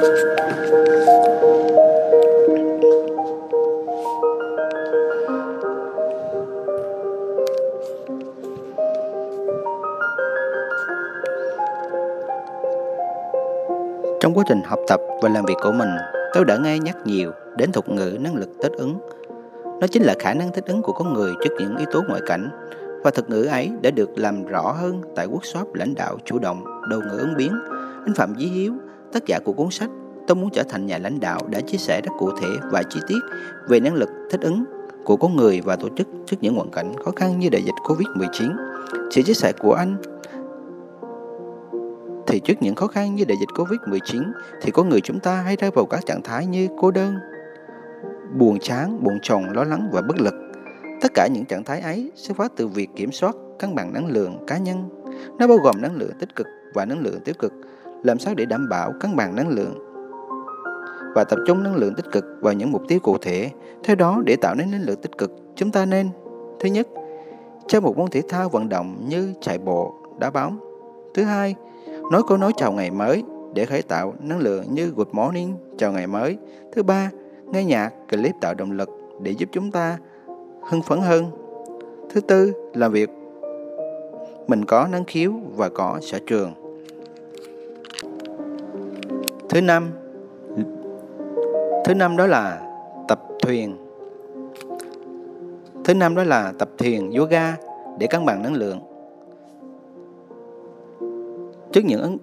Trong quá trình học tập và làm việc của mình, tôi đã nghe nhắc nhiều đến thuật ngữ năng lực thích ứng. Nó chính là khả năng thích ứng của con người trước những yếu tố ngoại cảnh và thuật ngữ ấy đã được làm rõ hơn tại workshop lãnh đạo chủ động đầu ngữ ứng biến. Anh Phạm Dí Hiếu, tác giả của cuốn sách Tôi muốn trở thành nhà lãnh đạo đã chia sẻ rất cụ thể và chi tiết về năng lực thích ứng của con người và tổ chức trước những hoàn cảnh khó khăn như đại dịch Covid-19. Sự chia sẻ của anh thì trước những khó khăn như đại dịch Covid-19 thì có người chúng ta hay rơi vào các trạng thái như cô đơn, buồn chán, buồn chồng, lo lắng và bất lực. Tất cả những trạng thái ấy xuất phát từ việc kiểm soát cân bằng năng lượng cá nhân. Nó bao gồm năng lượng tích cực và năng lượng tiêu cực. Làm sao để đảm bảo cân bằng năng lượng và tập trung năng lượng tích cực vào những mục tiêu cụ thể. Theo đó, để tạo nên năng lượng tích cực, chúng ta nên Thứ nhất, chơi một môn thể thao vận động như chạy bộ, đá bóng. Thứ hai, nói câu nói chào ngày mới để khởi tạo năng lượng như good morning, chào ngày mới. Thứ ba, nghe nhạc, clip tạo động lực để giúp chúng ta hưng phấn hơn. Thứ tư, làm việc mình có năng khiếu và có sở trường. Thứ năm, thứ năm đó là tập thuyền. Thứ năm đó là tập thiền yoga để cân bằng năng lượng. Trước những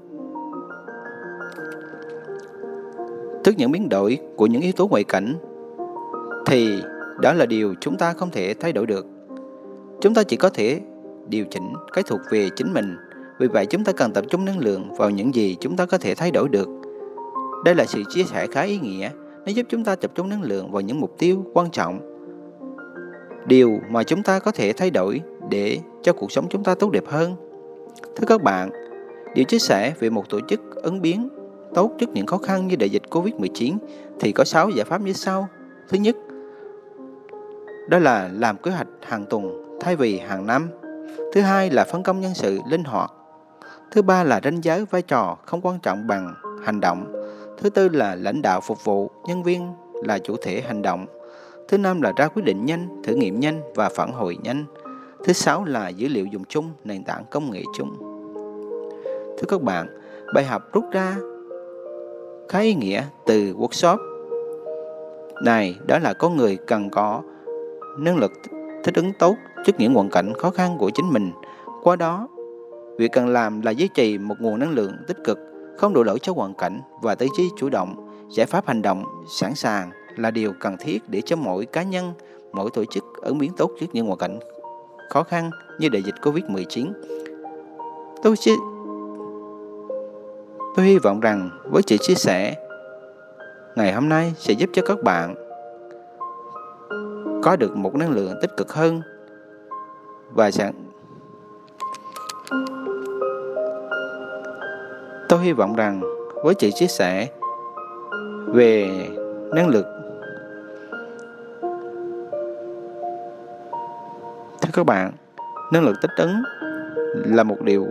trước những biến đổi của những yếu tố ngoại cảnh thì đó là điều chúng ta không thể thay đổi được. Chúng ta chỉ có thể điều chỉnh cái thuộc về chính mình. Vì vậy chúng ta cần tập trung năng lượng vào những gì chúng ta có thể thay đổi được. Đây là sự chia sẻ khá ý nghĩa. Nó giúp chúng ta tập trung năng lượng vào những mục tiêu quan trọng. Điều mà chúng ta có thể thay đổi để cho cuộc sống chúng ta tốt đẹp hơn. Thưa các bạn, điều chia sẻ về một tổ chức ứng biến tốt trước những khó khăn như đại dịch Covid-19 thì có 6 giải pháp như sau. Thứ nhất, đó là làm kế hoạch hàng tuần thay vì hàng năm. Thứ hai là phân công nhân sự linh hoạt. Thứ ba là ranh giới vai trò không quan trọng bằng hành động. Thứ tư là lãnh đạo phục vụ, nhân viên là chủ thể hành động. Thứ năm là ra quyết định nhanh, thử nghiệm nhanh và phản hồi nhanh. Thứ sáu là dữ liệu dùng chung, nền tảng công nghệ chung. Thưa các bạn, bài học rút ra khá ý nghĩa từ workshop này đó là có người cần có năng lực thích ứng tốt trước những hoàn cảnh khó khăn của chính mình. Qua đó, việc cần làm là duy trì một nguồn năng lượng tích cực, không đổ lỗi cho hoàn cảnh và tư duy chủ động, giải pháp hành động sẵn sàng là điều cần thiết để cho mỗi cá nhân, mỗi tổ chức ứng biến tốt trước những hoàn cảnh khó khăn như đại dịch Covid-19. Tôi chia Tôi hy vọng rằng với sự chia sẻ ngày hôm nay sẽ giúp cho các bạn có được một năng lượng tích cực hơn và sẵn tôi hy vọng rằng với chị chia sẻ về năng lực. Thưa các bạn, năng lực tích ứng là một điều